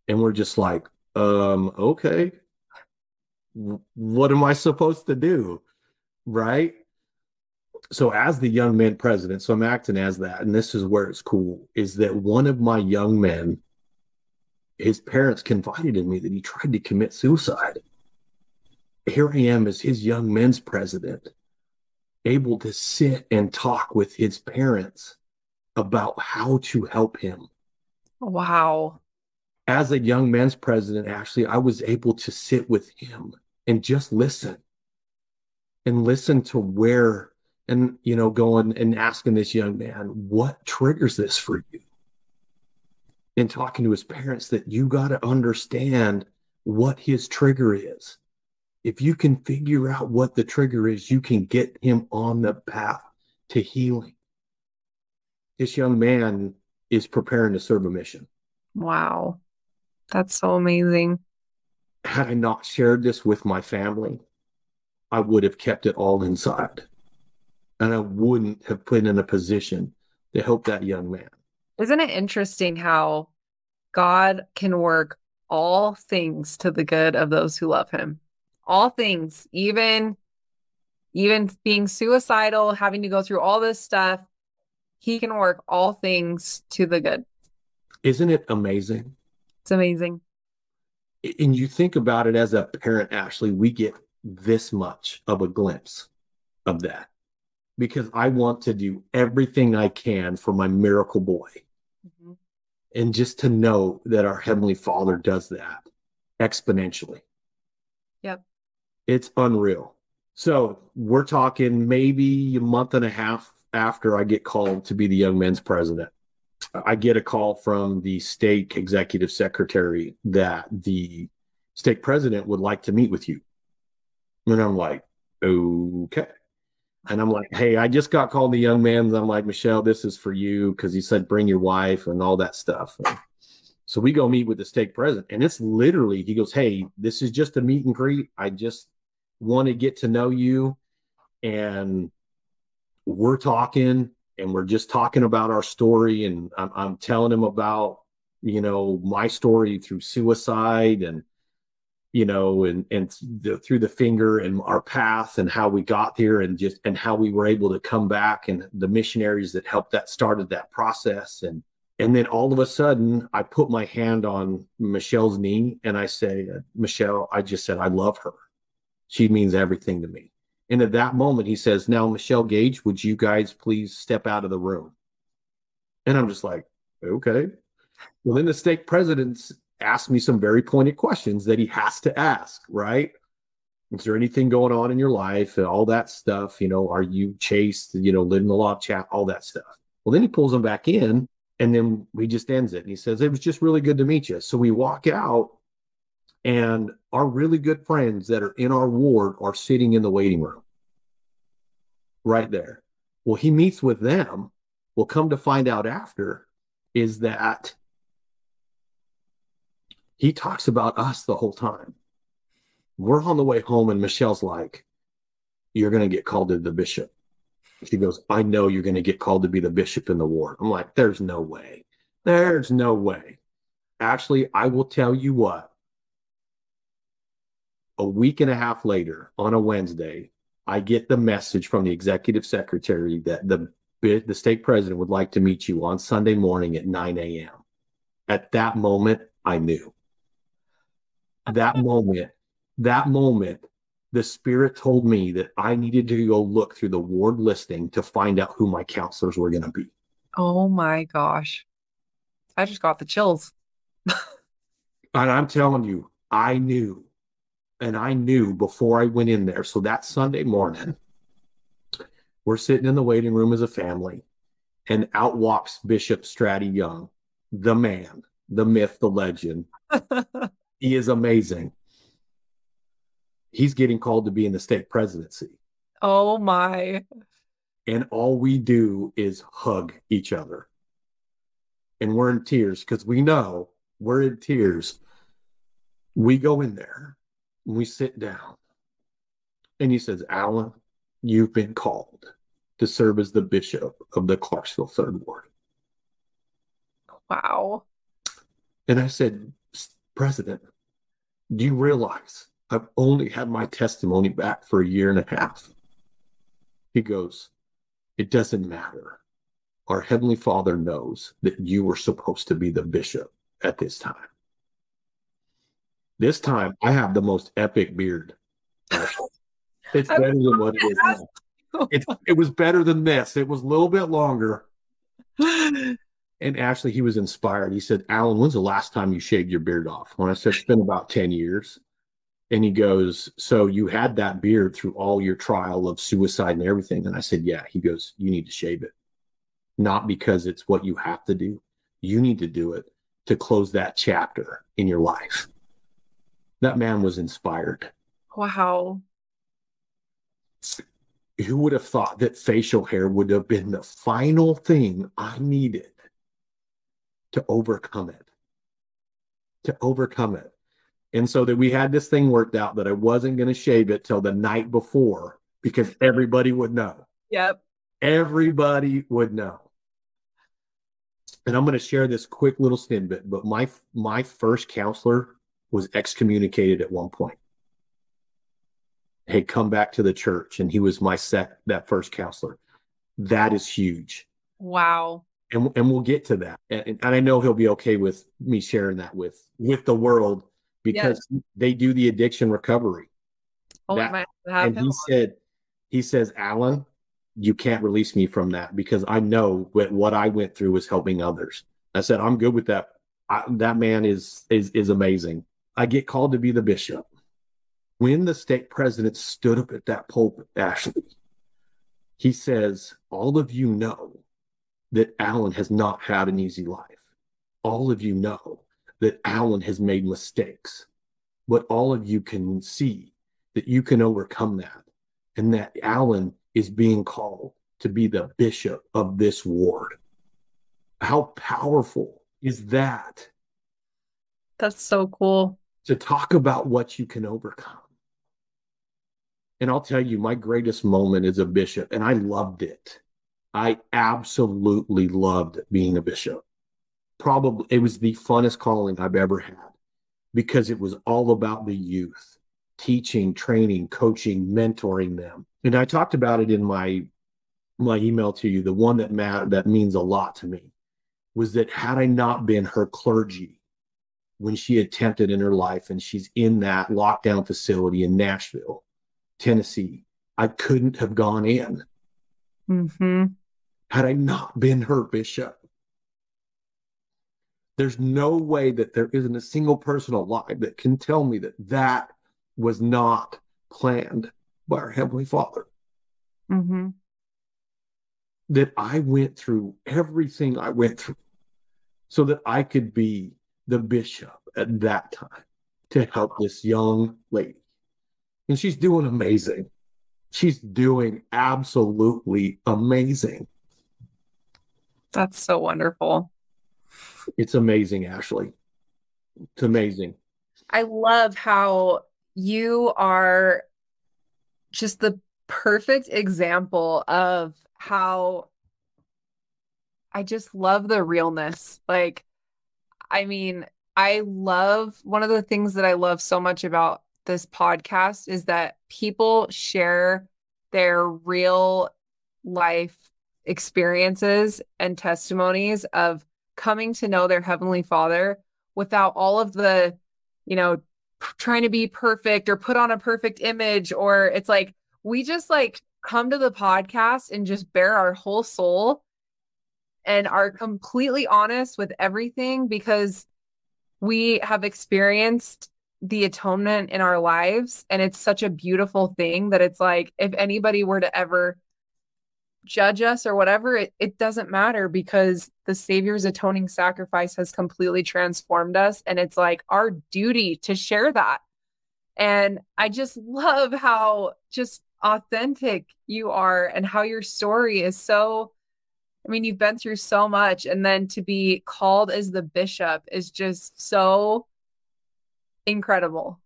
And we're just like, um, okay. What am I supposed to do? Right? So as the young men president, so I'm acting as that, and this is where it's cool, is that one of my young men, his parents confided in me that he tried to commit suicide. Here I am as his young men's president able to sit and talk with his parents about how to help him. Wow. As a young men's president, actually, I was able to sit with him and just listen and listen to where, and, you know, going and asking this young man, what triggers this for you? And talking to his parents that you got to understand what his trigger is if you can figure out what the trigger is, you can get him on the path to healing. This young man is preparing to serve a mission. Wow. That's so amazing. Had I not shared this with my family, I would have kept it all inside. And I wouldn't have put in a position to help that young man. Isn't it interesting how God can work all things to the good of those who love him? all things, even even being suicidal, having to go through all this stuff, he can work all things to the good. Isn't it amazing? It's amazing. And you think about it as a parent, Ashley, we get this much of a glimpse of that because I want to do everything I can for my miracle boy. Mm-hmm. And just to know that our Heavenly Father does that exponentially. Yep. It's unreal. So we're talking maybe a month and a half after I get called to be the young men's president. I get a call from the stake executive secretary that the stake president would like to meet with you. And I'm like, okay. And I'm like, hey, I just got called the young man. I'm like, Michelle, this is for you because he said bring your wife and all that stuff. And so we go meet with the stake president, and it's literally he goes, hey, this is just a meet and greet. I just want to get to know you and we're talking and we're just talking about our story and I'm, I'm telling him about you know my story through suicide and you know and and the, through the finger and our path and how we got here and just and how we were able to come back and the missionaries that helped that started that process. And and then all of a sudden i put my hand on michelle's knee and i say uh, michelle i just said i love her. She means everything to me. And at that moment he says now michelle gage would you guys please step out of the room? And i'm just like okay. Well then the stake presidents asked me some very pointed questions that he has to ask, right? Is there anything going on in your life and all that stuff? You know, are you chaste, you know, living the law of chat, all that stuff. Well, then he pulls him back in and then he just ends it. And he says, It was just really good to meet you. So we walk out and our really good friends that are in our ward are sitting in the waiting room right there. Well, he meets with them. We'll come to find out after is that he talks about us the whole time. We're on the way home, and Michelle's like, You're going to get called to the bishop. She goes, I know you're going to get called to be the bishop in the ward. I'm like, There's no way. There's no way. Actually, I will tell you what. A week and a half later, on a Wednesday, I get the message from the executive secretary that the the stake president would like to meet you on Sunday morning at 9 a.m. At that moment, I knew that moment, that moment, the spirit told me that I needed to go look through the ward listing to find out who my counselors were going to be. Oh my gosh. I just got the chills. and I'm telling you, I knew. And I knew before I went in there. So that Sunday morning, we're sitting in the waiting room as a family, and out walks Bishop Stratty Young, the man, the myth, the legend. He is amazing. He's getting called to be in the stake presidency. Oh my. And all we do is hug each other. And we're in tears because we know we're in tears. We go in there and we sit down. And he says, Alan, you've been called to serve as the bishop of the Clarksville Third Ward. Wow. And I said, President, do you realize I've only had my testimony back for a year and a half? He goes, It doesn't matter. Our Heavenly Father knows that you were supposed to be the bishop at this time. This time, I have the most epic beard. It's better than what it is now. It, it was better than this. It was a little bit longer. And actually, he was inspired. He said, Alan, when's the last time you shaved your beard off? When I said, it's been about 10 years. And he goes, So you had that beard through all your trial of suicide and everything? And I said, Yeah. He goes, You need to shave it. Not because it's what you have to do, you need to do it to close that chapter in your life. That man was inspired. Wow. Who would have thought that facial hair would have been the final thing I needed to overcome it. To overcome it. And so that we had this thing worked out that I wasn't going to shave it till the night before because everybody would know. Yep. Everybody would know. And I'm going to share this quick little snippet, but my my first counselor was excommunicated at one point. Had come back to the church and he was my sec that first counselor. That is huge. Wow and and we'll get to that. And, and I know he'll be okay with me sharing that with with the world because yes. they do the addiction recovery. Oh, that, and he said, he says, Alan, you can't release me from that because I know what, what I went through was helping others. I said, I'm good with that. I, that man is is is amazing. I get called to be the bishop. When the stake president stood up at that pulpit, Ashley, he says, All of you know that Alan has not had an easy life. All of you know that Alan has made mistakes, but all of you can see that you can overcome that and that Alan is being called to be the bishop of this ward. How powerful is that? That's so cool. To talk about what you can overcome. And I'll tell you, my greatest moment as a bishop, and I loved it I absolutely loved being a bishop. Probably it was the funnest calling I've ever had because it was all about the youth, teaching, training, coaching, mentoring them. And I talked about it in my my email to you. The one that Matt that means a lot to me was that had I not been her clergy when she attempted in her life and she's in that lockdown facility in Nashville, Tennessee, I couldn't have gone in. Mm-hmm. Had I not been her bishop, there's no way that there isn't a single person alive that can tell me that that was not planned by our Heavenly Father. Mm-hmm. That I went through everything I went through so that I could be the bishop at that time to help this young lady. And she's doing amazing. She's doing absolutely amazing. That's so wonderful. It's amazing, Ashley. It's amazing. I love how you are just the perfect example of how I just love the realness. Like, I mean, I love one of the things that I love so much about this podcast is that people share their real life experiences and testimonies of coming to know their heavenly father without all of the you know trying to be perfect or put on a perfect image or it's like we just like come to the podcast and just bare our whole soul and are completely honest with everything because we have experienced the atonement in our lives and it's such a beautiful thing that it's like if anybody were to ever judge us or whatever it, it doesn't matter because the savior's atoning sacrifice has completely transformed us and it's like our duty to share that. And i just love how just authentic you are and how your story is so i mean you've been through so much and then to be called as the bishop is just so incredible.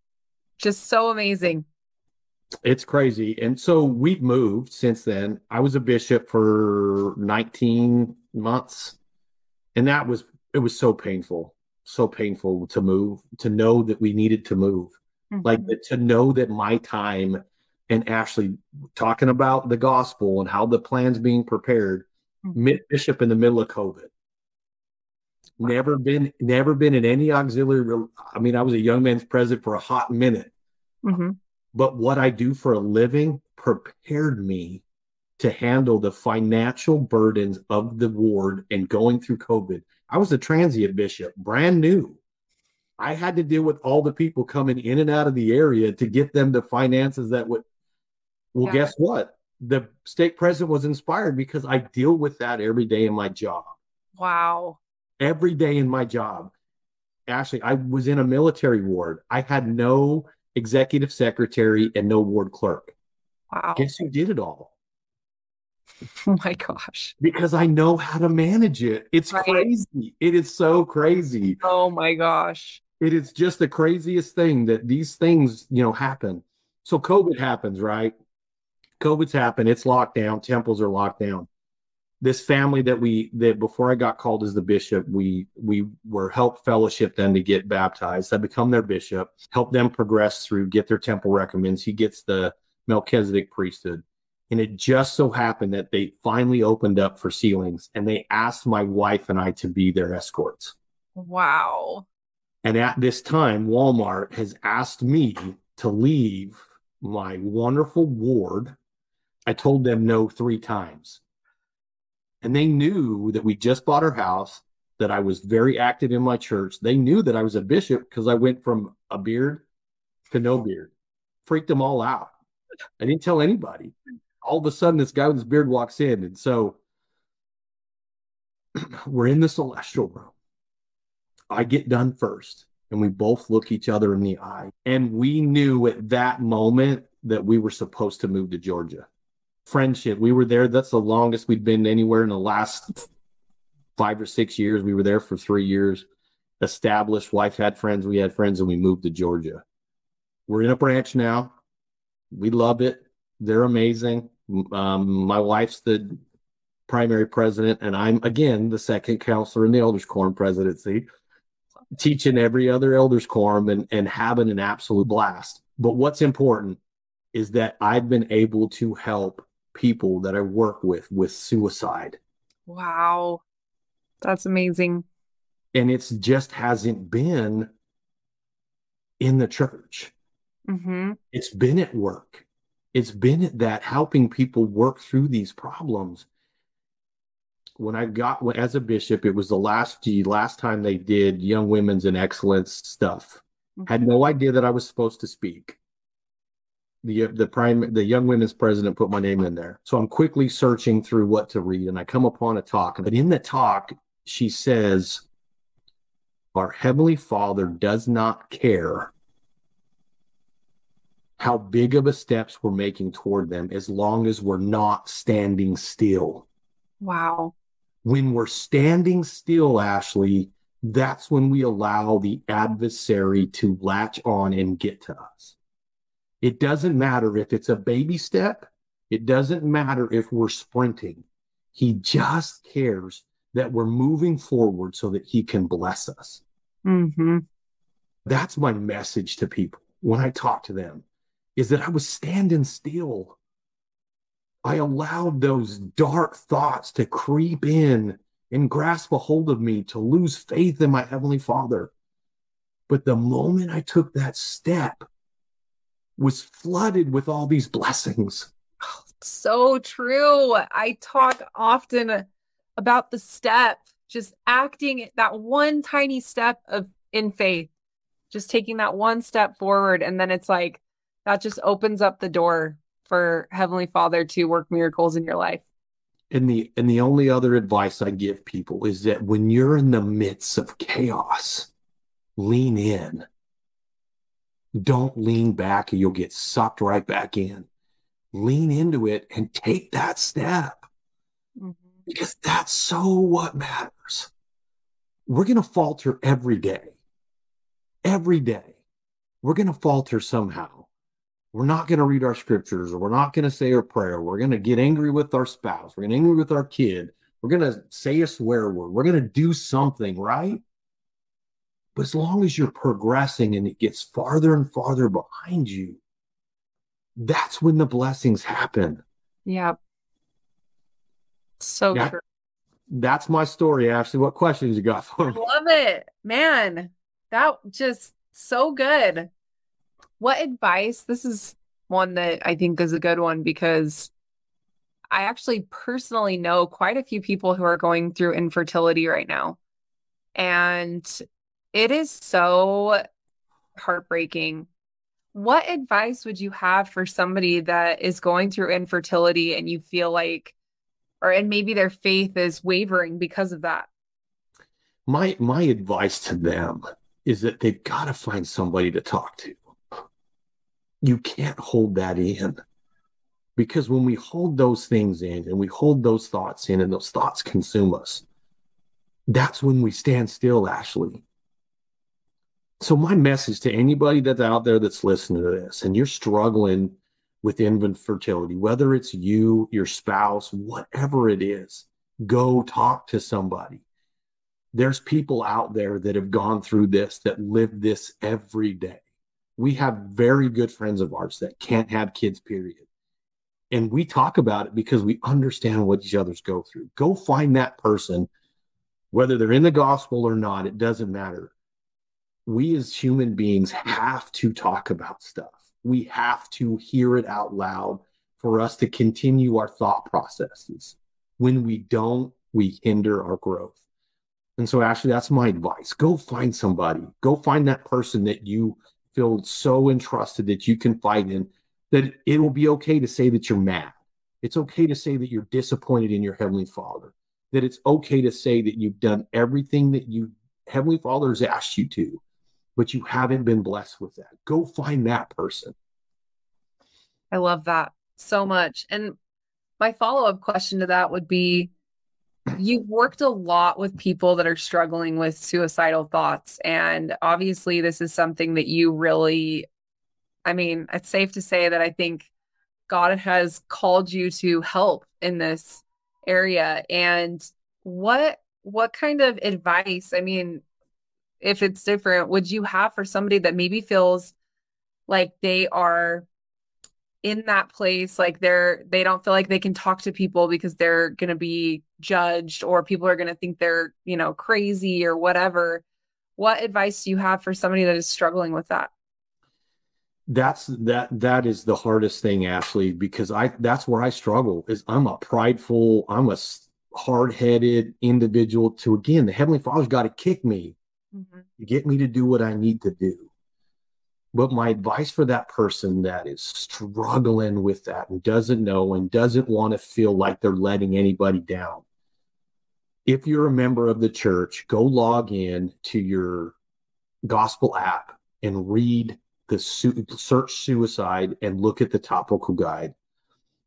Just so amazing it's crazy. And so we've moved since then. I was a bishop for 19 months. And that was, it was so painful, so painful to move, to know that we needed to move. Mm-hmm. Like to know that my time and Ashley talking about the gospel and how the plan's being prepared, mm-hmm. bishop in the middle of COVID. Wow. Never been, never been in any auxiliary. I mean, I was a young man's president for a hot minute. Mm-hmm but what I do for a living prepared me to handle the financial burdens of the ward and going through COVID. I was a transient bishop, brand new. I had to deal with all the people coming in and out of the area to get them the finances that would. Well, yeah. guess what? The stake president was inspired because I deal with that every day in my job. Wow. Every day in my job. Ashley, I was in a military ward. I had no executive secretary, and no ward clerk. Wow. Guess who did it all? Oh my gosh. Because I know how to manage it. It's right. crazy. It is so crazy. Oh my gosh. It is just the craziest thing that these things, you know, happen. So COVID happens, right? COVID's happened. It's locked down. Temples are locked down this family that we that before I got called as the bishop, we we were help fellowship them to get baptized. I become their bishop, help them progress through, get their temple recommends. He gets the Melchizedek priesthood. And it just so happened that they finally opened up for sealings and they asked my wife and I to be their escorts. Wow. And at this time, Walmart has asked me to leave my wonderful ward. I told them no three times and they knew that we just bought our house, that I was very active in my church. They knew that I was a bishop because I went from a beard to no beard. Freaked them all out. I didn't tell anybody. All of a sudden, this guy with his beard walks in. And so we're in the celestial room. I get done first, and we both look each other in the eye. And we knew at that moment that we were supposed to move to Georgia friendship. We were there. That's the longest we'd been anywhere in the last five or six years. We were there for three years. Established. Wife had friends. We had friends, and we moved to Georgia. We're in a branch now. We love it. They're amazing. Um, my wife's the primary president, and I'm again the second counselor in the elders quorum presidency, teaching every other elders quorum and, and having an absolute blast. But what's important is that I've been able to help people that I work with with suicide. Wow. That's amazing. And it's just hasn't been in the church. Mm-hmm. It's been at work. It's been at that helping people work through these problems. When I got as a bishop, it was the last the last time they did young women's and excellence stuff. Mm-hmm. Had no idea that I was supposed to speak. The the prime the young women's president put my name in there. So I'm quickly searching through what to read and I come upon a talk. But in the talk, she says, Our Heavenly Father does not care how big of a steps we're making toward them as long as we're not standing still. Wow. When we're standing still, Ashley, that's when we allow the adversary to latch on and get to us. It doesn't matter if it's a baby step, it doesn't matter if we're sprinting. He just cares that we're moving forward so that he can bless us. Mm-hmm. That's my message to people when I talk to them is that I was standing still. I allowed those dark thoughts to creep in and grasp a hold of me to lose faith in my Heavenly Father. But the moment I took that step, was flooded with all these blessings. So true. I talk often about the step, just acting that one tiny step of in faith, just taking that one step forward. And then it's like that just opens up the door for Heavenly Father to work miracles in your life. And the and the only other advice I give people is that when you're in the midst of chaos, lean in. Don't lean back or you'll get sucked right back in. Lean into it and take that step. Mm-hmm. Because that's so what matters. We're going to falter every day. Every day. We're going to falter somehow we're not going to read our scriptures or we're not going to say our prayer. We're going to get angry with our spouse. We're going to angry with our kid. We're going to say a swear word. We're going to do something, right? But as long as you're progressing and it gets farther and farther behind you, that's when the blessings happen. Yeah. So that, true. That's my story, Ashley. What questions you got for me? I love it. Man, that just so good. What advice? This is one that I think is a good one because I actually personally know quite a few people who are going through infertility right now. And it is so heartbreaking. What advice would you have for somebody that is going through infertility and you feel like, or and maybe their faith is wavering because of that? My my advice to them is that they've got to find somebody to talk to you can't hold that in because when we hold those things in and we hold those thoughts in and those thoughts consume us that's when we stand still ashley so my message to anybody that's out there that's listening to this and you're struggling with infant fertility whether it's you your spouse whatever it is go talk to somebody there's people out there that have gone through this that live this every day we have very good friends of ours that can't have kids, period. And we talk about it because we understand what each other's go through. Go find that person, whether they're in the gospel or not, it doesn't matter. We as human beings have to talk about stuff. We have to hear it out loud for us to continue our thought processes. When we don't, we hinder our growth. And so, Ashley, that's my advice. Go find somebody. Go find that person that you feel so entrusted that you can fight in that it will be okay to say that you're mad. It's okay to say that you're disappointed in your Heavenly Father, that it's okay to say that you've done everything that you Heavenly Father has asked you to, but you haven't been blessed with that. Go find that person. I love that so much. And my follow up question to that would be you've worked a lot with people that are struggling with suicidal thoughts. And obviously, this is something that you really, I mean, it's safe to say that I think God has called you to help in this area. And what what kind of advice, I mean, if it's different, would you have for somebody that maybe feels like they are in that place like they're they don't feel like they can talk to people because they're going to be judged or people are going to think they're you know crazy or whatever? What advice do you have for somebody that is struggling with that? That's that that is the hardest thing ashley because i that's where i struggle is i'm a prideful i'm a hard-headed individual to again the heavenly father's got to kick me mm-hmm. get me to do what i need to do but my advice for that person that is struggling with that and doesn't know and doesn't want to feel like they're letting anybody down. If you're a member of the church, go log in to your gospel app and read the su- search suicide and look at the topical guide.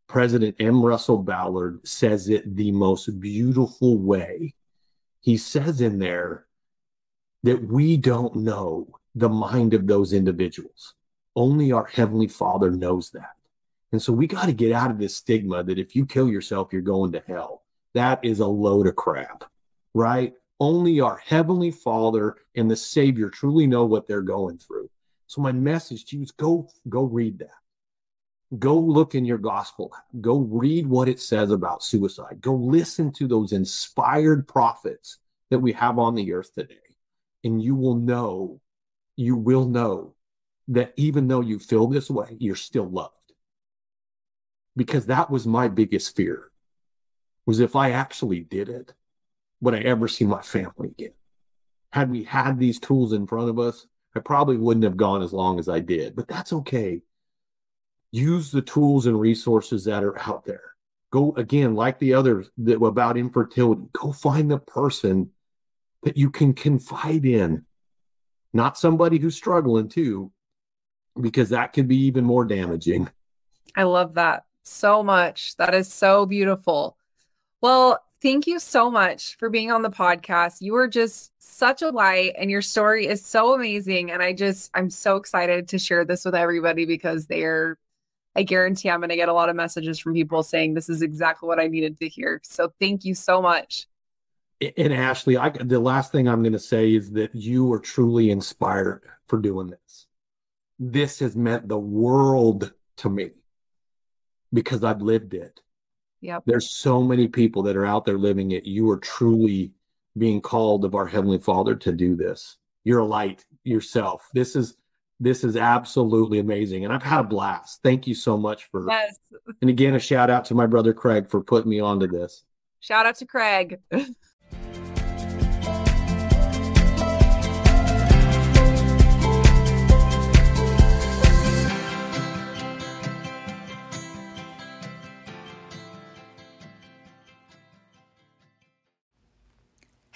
President M. Russell Ballard says it the most beautiful way. He says in there that we don't know the mind of those individuals. Only our Heavenly Father knows that. And so we got to get out of this stigma that if you kill yourself, you're going to hell. That is a load of crap, right? Only our Heavenly Father and the Savior truly know what they're going through. So my message to you is go, go read that. Go look in your gospel. Go read what it says about suicide. Go listen to those inspired prophets that we have on the earth today. And you will know you will know that even though you feel this way, you're still loved. Because that was my biggest fear was if I actually did it, would I ever see my family again? Had we had these tools in front of us, I probably wouldn't have gone as long as I did, but that's okay. Use the tools and resources that are out there. Go again, like the others that about infertility, go find the person that you can confide in not somebody who's struggling too, because that could be even more damaging. I love that so much. That is so beautiful. Well, thank you so much for being on the podcast. You are just such a light and your story is so amazing. And I just, I'm so excited to share this with everybody because they're, I guarantee I'm going to get a lot of messages from people saying this is exactly what I needed to hear. So thank you so much and Ashley, I, the last thing I'm going to say is that you are truly inspired for doing this. This has meant the world to me because I've lived it. Yep. There's so many people that are out there living it. You are truly being called of our heavenly Father to do this. You're a light yourself. This is this is absolutely amazing, and I've had a blast. Thank you so much for. Yes. And again, a shout out to my brother Craig for putting me onto this. Shout out to Craig.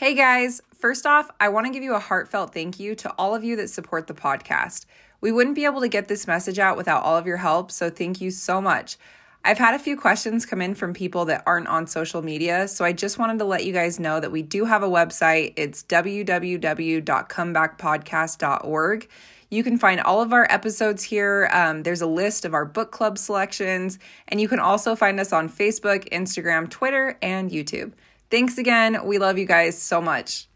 Hey guys, first off, I want to give you a heartfelt thank you to all of you that support the podcast. We wouldn't be able to get this message out without all of your help, so thank you so much. I've had a few questions come in from people that aren't on social media, so I just wanted to let you guys know that we do have a website. It's www.comebackpodcast.org. You can find all of our episodes here. Um, there's a list of our book club selections, and you can also find us on Facebook, Instagram, Twitter, and YouTube. Thanks again. We love you guys so much.